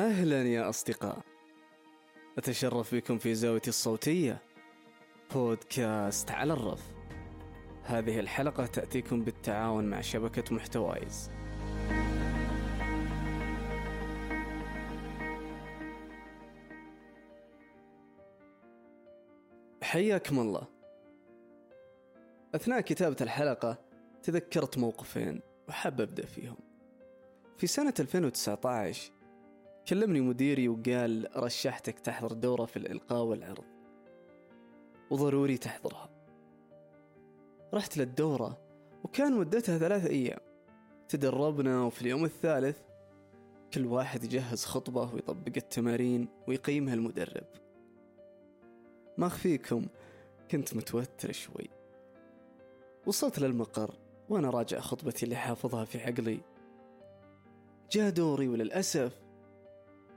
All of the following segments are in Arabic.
أهلا يا أصدقاء. أتشرف بكم في زاويتي الصوتية بودكاست على الرف. هذه الحلقة تأتيكم بالتعاون مع شبكة محتوايز. حياكم الله. أثناء كتابة الحلقة تذكرت موقفين وحاب أبدأ فيهم. في سنة 2019 كلمني مديري وقال رشحتك تحضر دورة في الإلقاء والعرض. وضروري تحضرها. رحت للدورة وكان مدتها ثلاث أيام. تدربنا وفي اليوم الثالث كل واحد يجهز خطبة ويطبق التمارين ويقيمها المدرب. ما أخفيكم كنت متوتر شوي. وصلت للمقر وأنا راجع خطبتي اللي حافظها في عقلي. جاء دوري وللأسف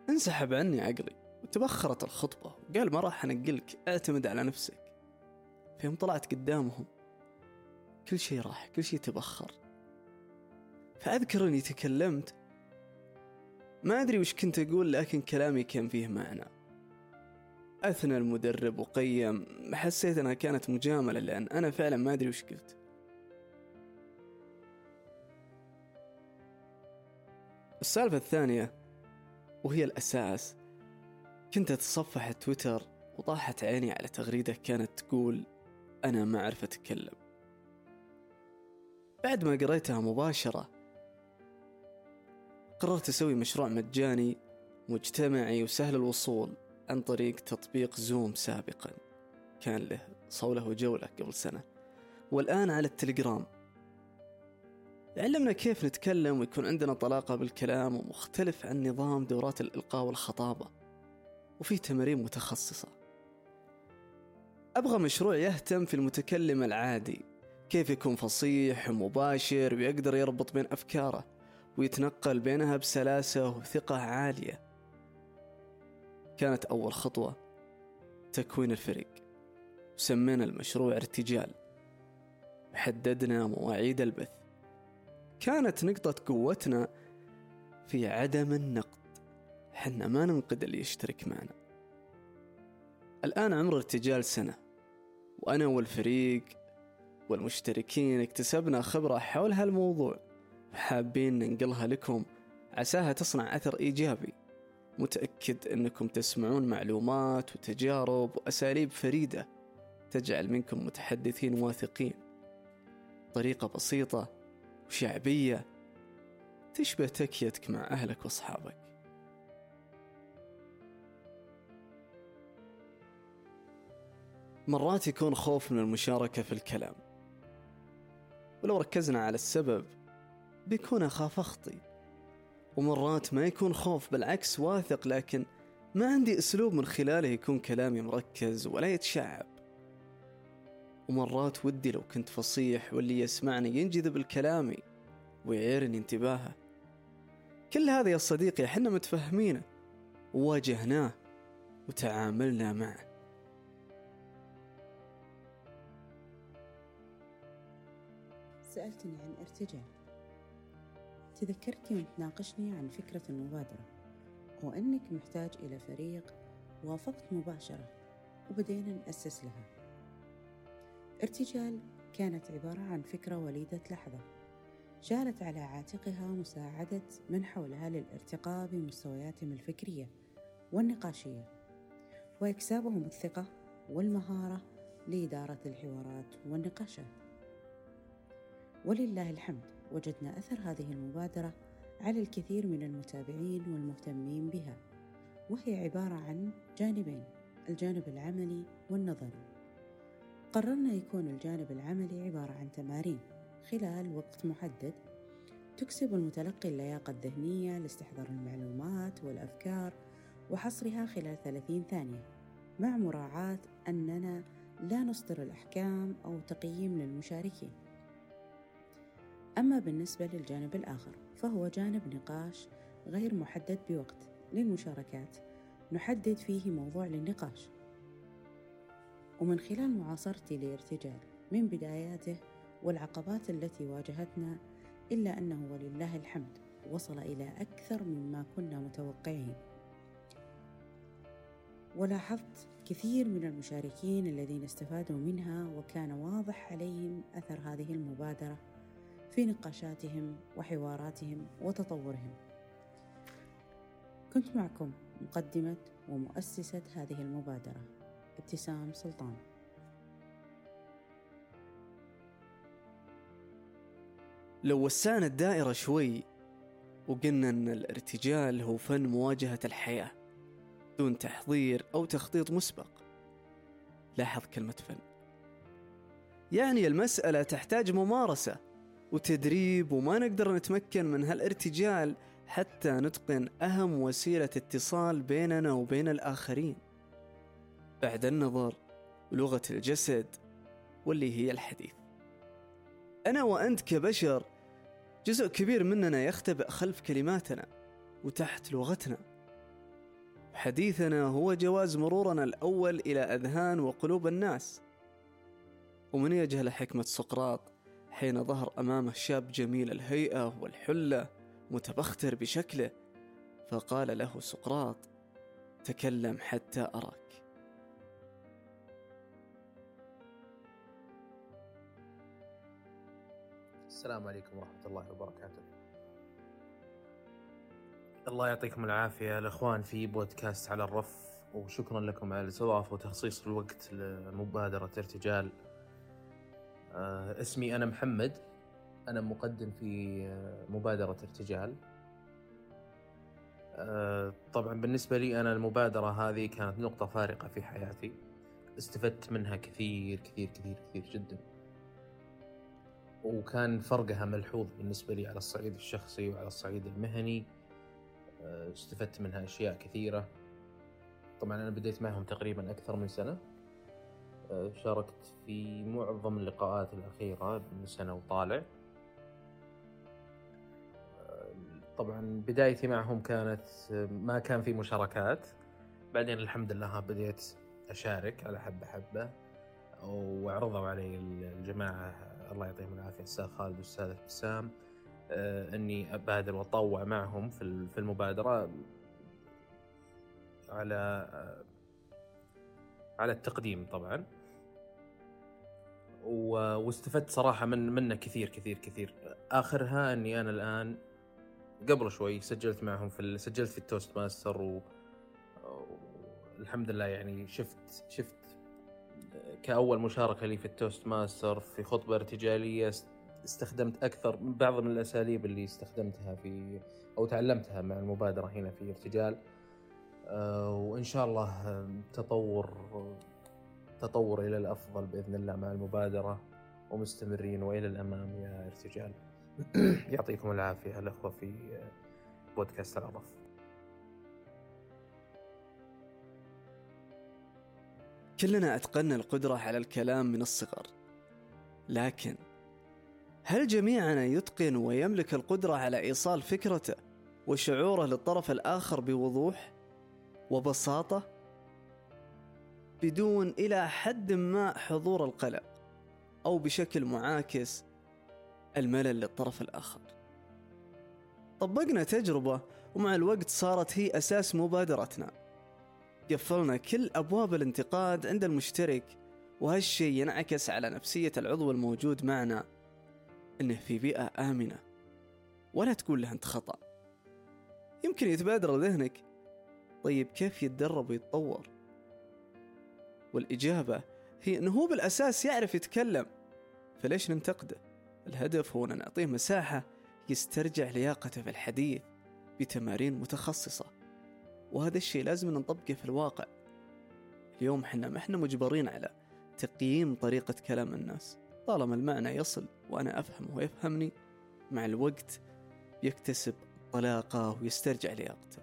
انسحب عني عقلي. وتبخرت الخطبة. وقال ما راح أنقلك اعتمد على نفسك. في يوم طلعت قدامهم. كل شيء راح كل شيء تبخر. فأذكر أني تكلمت. ما أدري وش كنت أقول لكن كلامي كان فيه معنى. أثنى المدرب وقيم. حسيت أنها كانت مجاملة لأن أنا فعلا ما أدري وش قلت. السالفة الثانية. وهي الأساس. كنت أتصفح تويتر وطاحت عيني على تغريدة كانت تقول أنا ما أعرف أتكلم. بعد ما قريتها مباشرة قررت أسوي مشروع مجاني مجتمعي وسهل الوصول عن طريق تطبيق زوم سابقا. كان له صولة وجولة قبل سنة. والآن على التليجرام. يعلمنا كيف نتكلم ويكون عندنا طلاقة بالكلام ومختلف عن نظام دورات الإلقاء والخطابة. وفي تمارين متخصصة. أبغى مشروع يهتم في المتكلم العادي. كيف يكون فصيح ومباشر ويقدر يربط بين أفكاره ويتنقل بينها بسلاسة وثقة عالية. كانت أول خطوة تكوين الفريق. وسمينا المشروع ارتجال. وحددنا مواعيد البث. كانت نقطة قوتنا في عدم النقد. حنا ما ننقد اللي يشترك معنا. الآن عمر ارتجال سنة وأنا والفريق والمشتركين اكتسبنا خبرة حول هالموضوع. حابين ننقلها لكم. عساها تصنع أثر إيجابي. متأكد أنكم تسمعون معلومات وتجارب وأساليب فريدة تجعل منكم متحدثين واثقين. طريقة بسيطة وشعبية تشبه تكيتك مع أهلك وأصحابك. مرات يكون خوف من المشاركة في الكلام. ولو ركزنا على السبب بيكون أخاف أخطي. ومرات ما يكون خوف بالعكس واثق لكن ما عندي أسلوب من خلاله يكون كلامي مركز ولا يتشعب. ومرات ودي لو كنت فصيح واللي يسمعني ينجذب لكلامي ويعيرني انتباهه. كل هذا يا صديقي إحنا متفهمينه وواجهناه وتعاملنا معه. سألتني عن ارتجال تذكرت يوم تناقشني عن فكرة المبادرة وأنك محتاج إلى فريق وافقت مباشرة وبدينا نأسس لها. ارتجال كانت عبارة عن فكرة وليدة لحظة جالت على عاتقها مساعدة من حولها للارتقاء بمستوياتهم الفكرية والنقاشية وإكسابهم الثقة والمهارة لإدارة الحوارات والنقاشات. ولله الحمد وجدنا أثر هذه المبادرة على الكثير من المتابعين والمهتمين بها وهي عبارة عن جانبين الجانب العملي والنظري. قررنا يكون الجانب العملي عبارة عن تمارين خلال وقت محدد تكسب المتلقي اللياقة الذهنية لاستحضار المعلومات والأفكار وحصرها خلال 30 ثانية مع مراعاة أننا لا نصدر الأحكام أو تقييم للمشاركين. أما بالنسبة للجانب الآخر فهو جانب نقاش غير محدد بوقت للمشاركات نحدد فيه موضوع للنقاش. ومن خلال معاصرتي لارتجال من بداياته والعقبات التي واجهتنا إلا أنه ولله الحمد وصل إلى أكثر مما كنا متوقعين. ولاحظت كثير من المشاركين الذين استفادوا منها وكان واضح عليهم أثر هذه المبادرة في نقاشاتهم وحواراتهم وتطورهم. كنت معكم مقدمة ومؤسسة هذه المبادرة. ابتسام سلطان. لو وسعنا الدائرة شوي وقلنا أن الارتجال هو فن مواجهة الحياة دون تحضير أو تخطيط مسبق. لاحظ كلمة فن. يعني المسألة تحتاج ممارسة وتدريب وما نقدر نتمكن من هالارتجال حتى نتقن أهم وسيلة اتصال بيننا وبين الآخرين. بعد النظر ولغة الجسد واللي هي الحديث. أنا وأنت كبشر جزء كبير مننا يختبئ خلف كلماتنا وتحت لغتنا. حديثنا هو جواز مرورنا الأول إلى أذهان وقلوب الناس. ومن يجهل حكمة سقراط حين ظهر أمامه شاب جميل الهيئة والحلة متبختر بشكله فقال له سقراط تكلم حتى أراك. السلام عليكم ورحمة الله وبركاته. الله يعطيكم العافية الأخوان في بودكاست على الرف وشكرا لكم على الاستضافة وتخصيص الوقت لمبادرة ارتجال. آه اسمي أنا محمد أنا مقدم في آه، مبادرة ارتجال. آه طبعا بالنسبة لي أنا المبادرة هذه كانت نقطة فارقة في حياتي. استفدت منها كثير كثير كثير كثير جدا. وكان فرقها ملحوظ بالنسبة لي على الصعيد الشخصي وعلى الصعيد المهني. آه، استفدت منها أشياء كثيرة. طبعا أنا بديت معهم تقريبا أكثر من سنة. آه، شاركت في معظم اللقاءات الأخيرة من سنة وطالع. آه، طبعا بدايتي معهم كانت ما كان في مشاركات. بعدين الحمد لله بديت أشارك على حبة حبة. وعرضوا علي الجماعة الله يعطيهم العافية الاستاذ خالد والأستاذ ابتسام آه، إني أبادر وأطوع معهم في في المبادرة على آه، على التقديم طبعا. واستفدت صراحة من منه كثير كثير كثير. آخرها إني أنا الآن قبل شوي سجلت معهم في سجلت في ال Toastmasters و... الحمد لله يعني شفت شفت كأول مشاركة لي في ال Toastmasters في خطبة ارتجالية استخدمت أكثر بعض من الأساليب اللي استخدمتها في أو تعلمتها مع المبادرة هنا في ارتجال. آه، وإن شاء الله تطور تطور إلى الأفضل بإذن الله مع المبادرة ومستمرين وإلى الأمام يا ارتجال. يعطيكم العافية الأخوة في بودكاست العرف كلنا أتقنا القدرة على الكلام من الصغر. لكن هل جميعنا يتقن ويملك القدرة على إيصال فكرته وشعوره للطرف الآخر بوضوح وبساطة؟ بدون إلى حد ما حضور القلق أو بشكل معاكس الملل للطرف الآخر. طبقنا تجربة ومع الوقت صارت هي أساس مبادرتنا. قفلنا كل أبواب الانتقاد عند المشترك وهالشيء ينعكس على نفسية العضو الموجود معنا. إنه في بيئة آمنة. ولا تقول له أنت خطأ. يمكن يتبادر ذهنك. طيب كيف يتدرب ويتطور؟ والإجابة هي أنه هو بالأساس يعرف يتكلم. فليش ننتقده؟ الهدف هو أن نعطيه مساحة يسترجع لياقته في الحديث بتمارين متخصصة. وهذا الشيء لازم نطبقه في الواقع. اليوم إحنا ما إحنا مجبرين على تقييم طريقة كلام الناس. طالما المعنى يصل وأنا أفهم ويفهمني مع الوقت يكتسب طلاقة ويسترجع لياقته.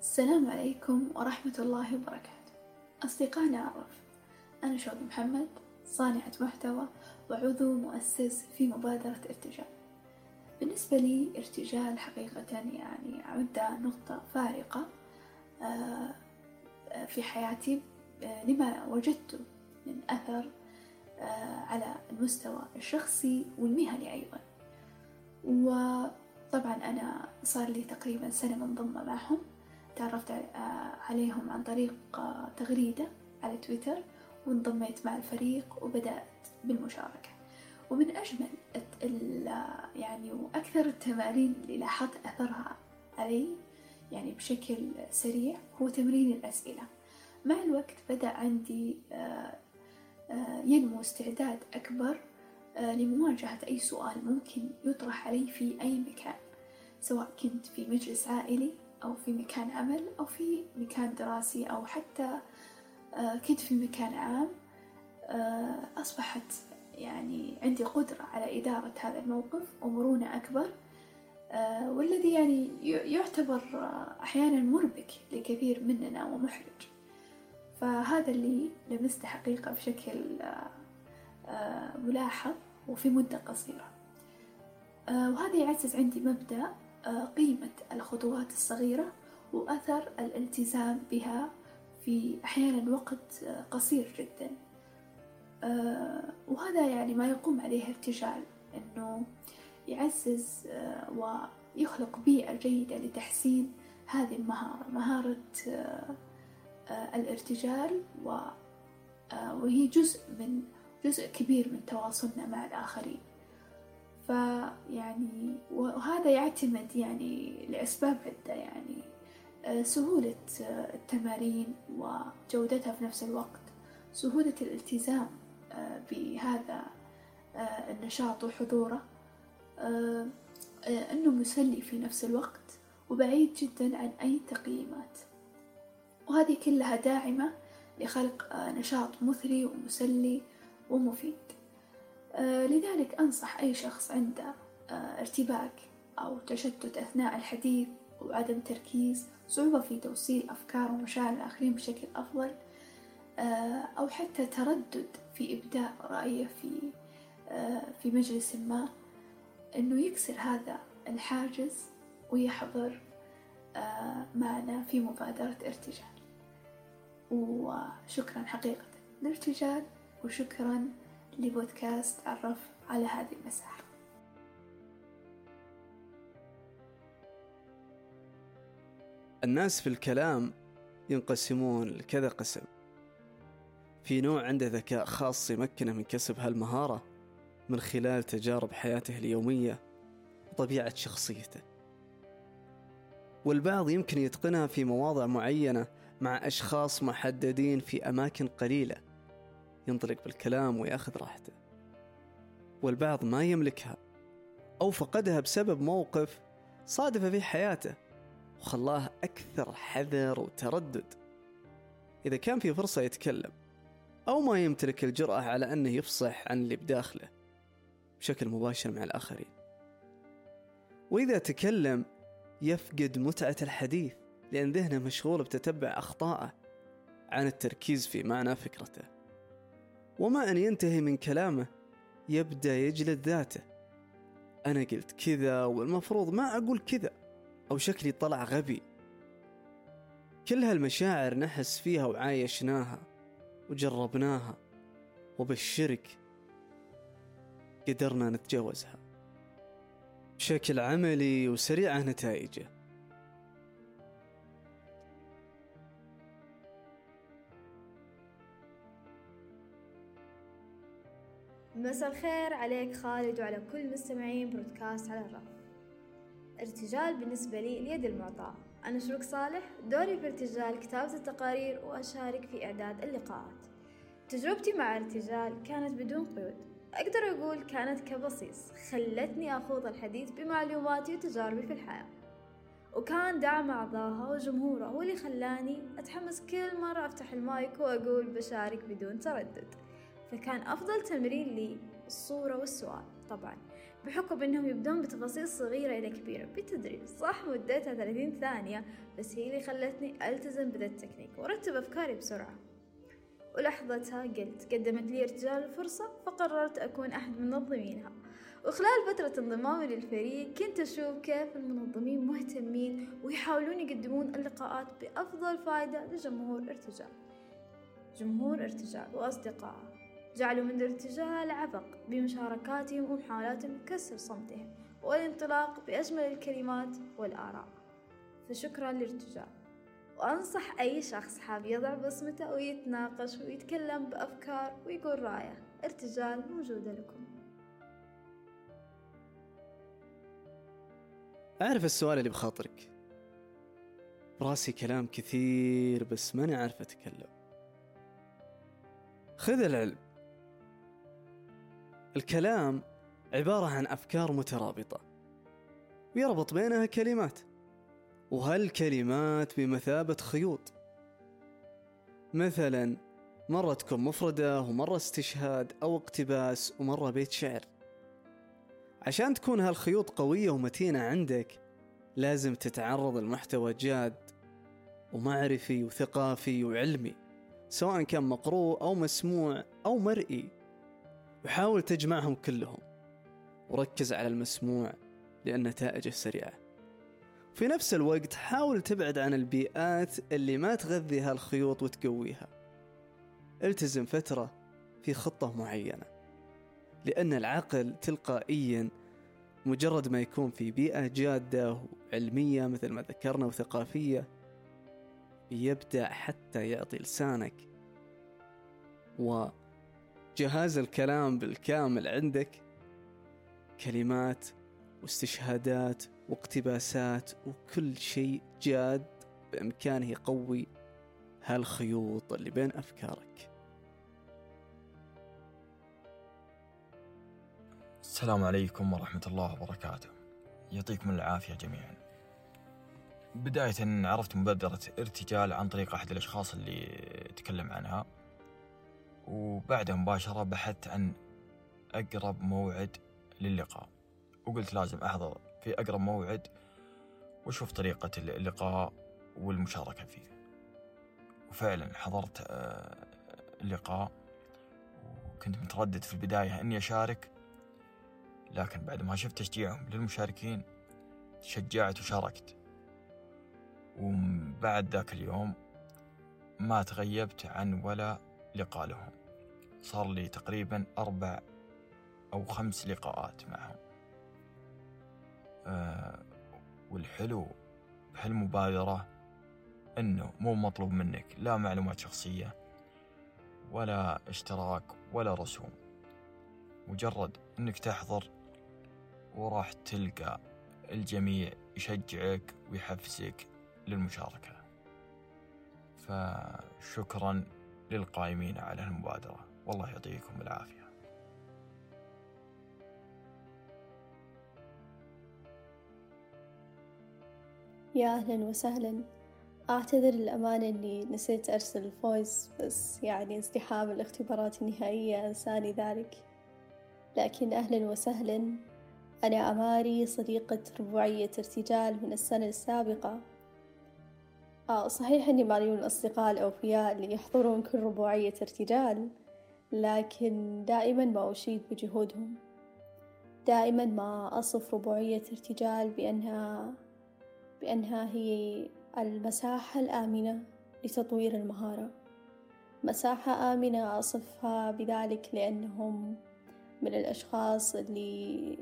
السلام عليكم ورحمة الله وبركاته. أصدقائنا أعرف أنا شوق محمد صانعة محتوى وعضو مؤسس في مبادرة ارتجال بالنسبة لي ارتجال حقيقة يعني عد نقطة فارقة آه، في حياتي آه، لما وجدته من أثر آه، على المستوى الشخصي والمهني أيضا. وطبعا أنا صار لي تقريبا سنة منضمة معهم تعرفت عليهم عن طريق تغريدة على تويتر وانضميت مع الفريق وبدأت بالمشاركة. ومن أجمل يعني وأكثر التمارين اللي لاحظت أثرها علي يعني بشكل سريع هو تمرين الأسئلة. مع الوقت بدأ عندي ينمو استعداد أكبر لمواجهة أي سؤال ممكن يطرح علي في أي مكان سواء كنت في مجلس عائلي أو في مكان عمل أو في مكان دراسي أو حتى كنت في مكان عام أصبحت يعني عندي قدرة على إدارة هذا الموقف ومرونة أكبر. والذي يعني يعتبر أحيانا مربك لكثير مننا ومحرج. فهذا اللي لمسته حقيقة بشكل ملاحظ وفي مدة قصيرة. وهذا يعزز عندي مبدأ قيمة الخطوات الصغيرة وأثر الالتزام بها في أحيانا وقت قصير جدا. وهذا يعني ما يقوم عليه ارتجال أنه يعزز ويخلق بيئة جيدة لتحسين هذه المهارة مهارة الارتجال وهي جزء من جزء كبير من تواصلنا مع الآخرين. فيعني وهذا يعتمد يعني لأسباب عدة يعني سهولة التمارين وجودتها في نفس الوقت سهولة الالتزام. بهذا النشاط وحضوره. أنه مسلي في نفس الوقت وبعيد جدا عن أي تقييمات. وهذه كلها داعمة لخلق نشاط مثري ومسلي ومفيد. لذلك أنصح أي شخص عنده ارتباك أو تشتت أثناء الحديث وعدم تركيز صعوبة في توصيل أفكار ومشاعر الآخرين بشكل أفضل أو حتى تردد في إبداء رأيه في في مجلس ما إنه يكسر هذا الحاجز ويحضر معنا في مبادرة ارتجال. وشكرا حقيقة لارتجال وشكرا لبودكاست عرف على هذه المساحة. الناس في الكلام ينقسمون لكذا قسم. في نوع عنده ذكاء خاص يمكنه من كسب هالمهارة من خلال تجارب حياته اليومية وطبيعة شخصيته. والبعض يمكن يتقنها في مواضع معينة مع أشخاص محددين في أماكن قليلة. ينطلق بالكلام ويأخذ راحته. والبعض ما يملكها أو فقدها بسبب موقف صادف في حياته وخلاه أكثر حذر وتردد. إذا كان في فرصة يتكلم. أو ما يمتلك الجرأة على أنه يفصح عن اللي بداخله بشكل مباشر مع الآخرين. وإذا تكلم يفقد متعة الحديث لأن ذهنه مشغول بتتبع أخطائه عن التركيز في معنى فكرته. وما أن ينتهي من كلامه يبدأ يجلد ذاته. أنا قلت كذا والمفروض ما أقول كذا أو شكلي طلع غبي. كل هالمشاعر نحس فيها وعايشناها. وجربناها. وبالشرك قدرنا نتجاوزها. بشكل عملي وسريع نتائجه. مساء الخير عليك خالد وعلى كل مستمعين برودكاست على الرف. ارتجال بالنسبة لي اليد المعطاة أنا شروق صالح دوري في ارتجال كتابة التقارير وأشارك في إعداد اللقاءات. تجربتي مع ارتجال كانت بدون قيود. أقدر أقول كانت كبصيص خلتني أخوض الحديث بمعلوماتي وتجاربي في الحياة. وكان دعم أعضائها وجمهورها هو اللي خلاني أتحمس كل مرة أفتح المايك وأقول بشارك بدون تردد. فكان أفضل تمرين لي الصورة والسؤال طبعا. بحكم إنهم يبدون بتفاصيل صغيرة إلى كبيرة. بالتدريب صح مدتها 30 ثانية بس هي اللي خلتني ألتزم بذا التكنيك. وارتب أفكاري بسرعة. ولحظتها قلت قدمت لي ارتجال الفرصة فقررت أكون أحد منظمينها. وخلال فترة انضمامي للفريق كنت أشوف كيف المنظمين مهتمين ويحاولون يقدمون اللقاءات بأفضل فائدة لجمهور ارتجال. جمهور ارتجال وأصدقائه جعلوا من الارتجال عبق بمشاركاتهم ومحاولاتهم كسر صمتهم والانطلاق بأجمل الكلمات والآراء. فشكرا للارتجال. وأنصح أي شخص حاب يضع بصمته ويتناقش ويتكلم بأفكار ويقول رأيه. ارتجال موجودة لكم. أعرف السؤال اللي بخاطرك. براسي كلام كثير بس ماني عارف أتكلم. خذ العلم. الكلام عبارة عن أفكار مترابطة. ويربط بينها كلمات. وهالكلمات بمثابة خيوط؟ مثلا مرة تكون مفردة ومرة استشهاد أو اقتباس ومرة بيت شعر. عشان تكون هالخيوط قوية ومتينة عندك لازم تتعرض المحتوى جاد ومعرفي وثقافي وعلمي سواء كان مقروء أو مسموع أو مرئي. وحاول تجمعهم كلهم. وركز على المسموع لأن نتائجه سريعة. في نفس الوقت حاول تبعد عن البيئات اللي ما تغذي هالخيوط وتقويها. التزم فترة في خطة معينة. لأن العقل تلقائيا مجرد ما يكون في بيئة جادة وعلمية مثل ما ذكرنا وثقافية يبدأ حتى يعطي لسانك وجهاز الكلام بالكامل عندك. كلمات واستشهادات واقتباسات وكل شيء جاد بإمكانه يقوي هالخيوط اللي بين أفكارك. السلام عليكم ورحمة الله وبركاته. يعطيكم العافية جميعا. بداية عرفت مبادرة ارتجال عن طريق أحد الأشخاص اللي تكلم عنها. وبعدها مباشرة بحثت عن أقرب موعد للقاء. وقلت لازم أحضر في أقرب موعد وأشوف طريقة اللقاء والمشاركة فيه. وفعلا حضرت آه، اللقاء. وكنت متردد في البداية أني أشارك لكن بعد ما شفت تشجيعهم للمشاركين تشجعت وشاركت. وبعد ذاك اليوم ما تغيبت عن ولا لقاء لهم صار لي تقريبا أربع أو خمس لقاءات معهم. آه والحلو بهالمبادرة أنه مو مطلوب منك لا معلومات شخصية ولا اشتراك ولا رسوم. مجرد أنك تحضر وراح تلقى الجميع يشجعك ويحفزك للمشاركة. فشكرا للقائمين على المبادرة. والله يعطيكم العافية. يا أهلا وسهلا. أعتذر للأمانة أني نسيت أرسل الفويس بس يعني ازدحام الاختبارات النهائية أنساني ذلك. لكن أهلا وسهلا. أنا أماري صديقة ربوعية ارتجال من السنة السابقة. آه صحيح أني مالي من الأصدقاء الأوفياء اللي يحضرون كل ربوعية ارتجال لكن دائما ما أشيد بجهودهم. دائما ما أصف ربوعية ارتجال بأنها بأنها هي المساحة الآمنة لتطوير المهارة. مساحة آمنة أصفها بذلك لأنهم من الأشخاص اللي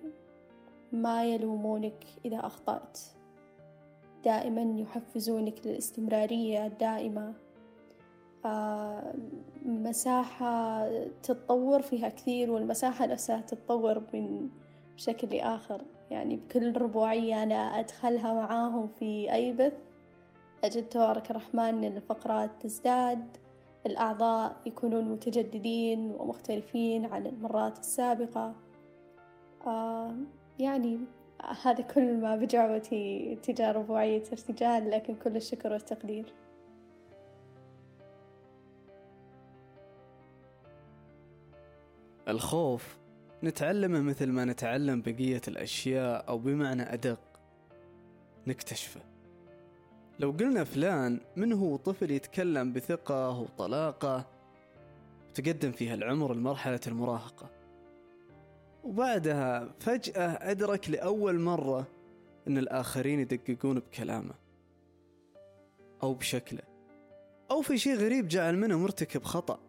ما يلومونك إذا أخطأت. دائما يحفزونك للاستمرارية الدائمة آه مساحة تتطور فيها كثير والمساحة نفسها تتطور من بشكل لآخر يعني بكل ربوعية أنا أدخلها معاهم في أي بث أجد تبارك الرحمن إن الفقرات تزداد الأعضاء يكونون متجددين ومختلفين عن المرات السابقة. آه يعني هذا كل ما بدعوتي تجاه ربوعية ارتجال لكن كل الشكر والتقدير. الخوف. نتعلمه مثل ما نتعلم بقية الأشياء أو بمعنى أدق. نكتشفه. لو قلنا فلان من هو؟ طفل يتكلم بثقة وطلاقة. وتقدم في هالعمر لمرحلة المراهقة. وبعدها فجأة أدرك لأول مرة أن الآخرين يدققون بكلامه أو بشكله أو في شيء غريب جعل منه مرتكب خطأ.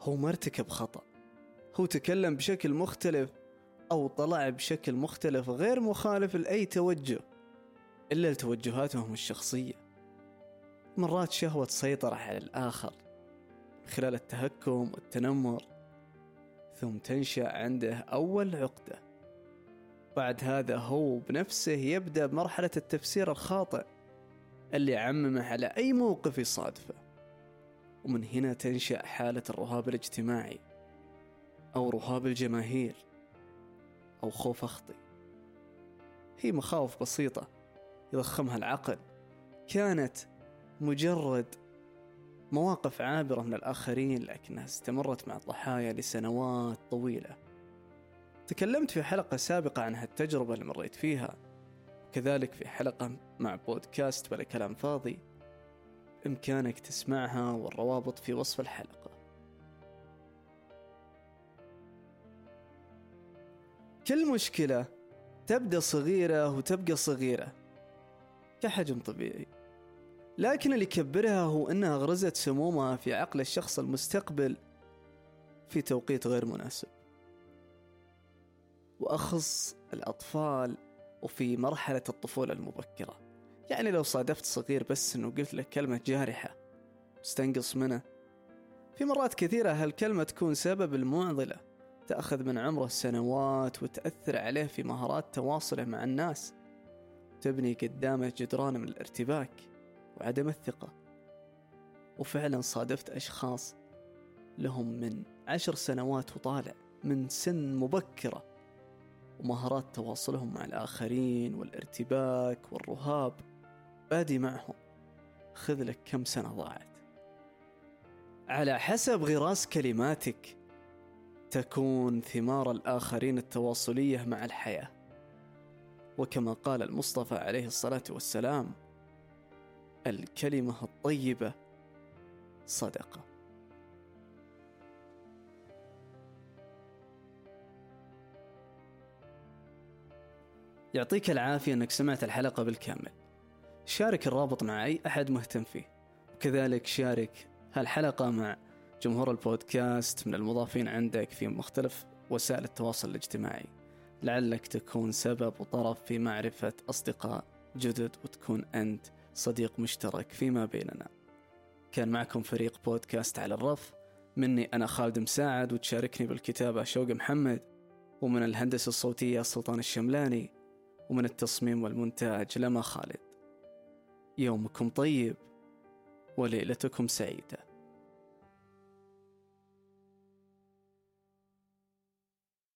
هو مرتكب خطأ. هو تكلم بشكل مختلف أو طلع بشكل مختلف غير مخالف لأي توجه إلا لتوجهاتهم الشخصية. مرات شهوة تسيطر على الآخر خلال التهكم والتنمر ثم تنشأ عنده أول عقدة. بعد هذا هو بنفسه يبدأ بمرحلة التفسير الخاطئ اللي يعممه على أي موقف يصادفه. ومن هنا تنشأ حالة الرهاب الاجتماعي أو رهاب الجماهير أو خوف أخطي. هي مخاوف بسيطة يضخمها العقل. كانت مجرد مواقف عابرة من الآخرين لكنها استمرت مع الضحايا لسنوات طويلة. تكلمت في حلقة سابقة عن هالتجربة اللي مريت فيها وكذلك في حلقة مع بودكاست بلا كلام فاضي. إمكانك تسمعها والروابط في وصف الحلقة. كل مشكلة تبدأ صغيرة وتبقى صغيرة كحجم طبيعي. لكن اللي يكبرها هو أنها غرزت سمومها في عقل الشخص المستقبل في توقيت غير مناسب. وأخص الأطفال وفي مرحلة الطفولة المبكرة. يعني لو صادفت صغير بس إنه قلت له كلمة جارحة تستنقص منه. في مرات كثيرة هالكلمة تكون سبب المعضلة تأخذ من عمره سنوات وتأثر عليه في مهارات تواصله مع الناس تبني قدامه جدران من الارتباك. وعدم الثقة. وفعلا صادفت أشخاص لهم من عشر سنوات وطالع من سن مبكرة ومهارات تواصلهم مع الآخرين والارتباك والرهاب. بادي معهم خذ لك كم سنة ضاعت. على حسب غراس كلماتك تكون ثمار الآخرين التواصلية مع الحياة. وكما قال المصطفى عليه الصلاة والسلام الكلمة الطيبة. صدقة. يعطيك العافية أنك سمعت الحلقة بالكامل. شارك الرابط مع أي أحد مهتم فيه. وكذلك شارك هالحلقة مع جمهور البودكاست من المضافين عندك في مختلف وسائل التواصل الاجتماعي. لعلك تكون سبب وطرف في معرفة أصدقاء جدد وتكون أنت صديق مشترك فيما بيننا. كان معكم فريق بودكاست على الرف. مني أنا خالد مساعد وتشاركني بالكتابة شوق محمد ومن الهندسة الصوتية سلطان الشملاني ومن التصميم والمونتاج لما خالد. يومكم طيب وليلتكم سعيدة.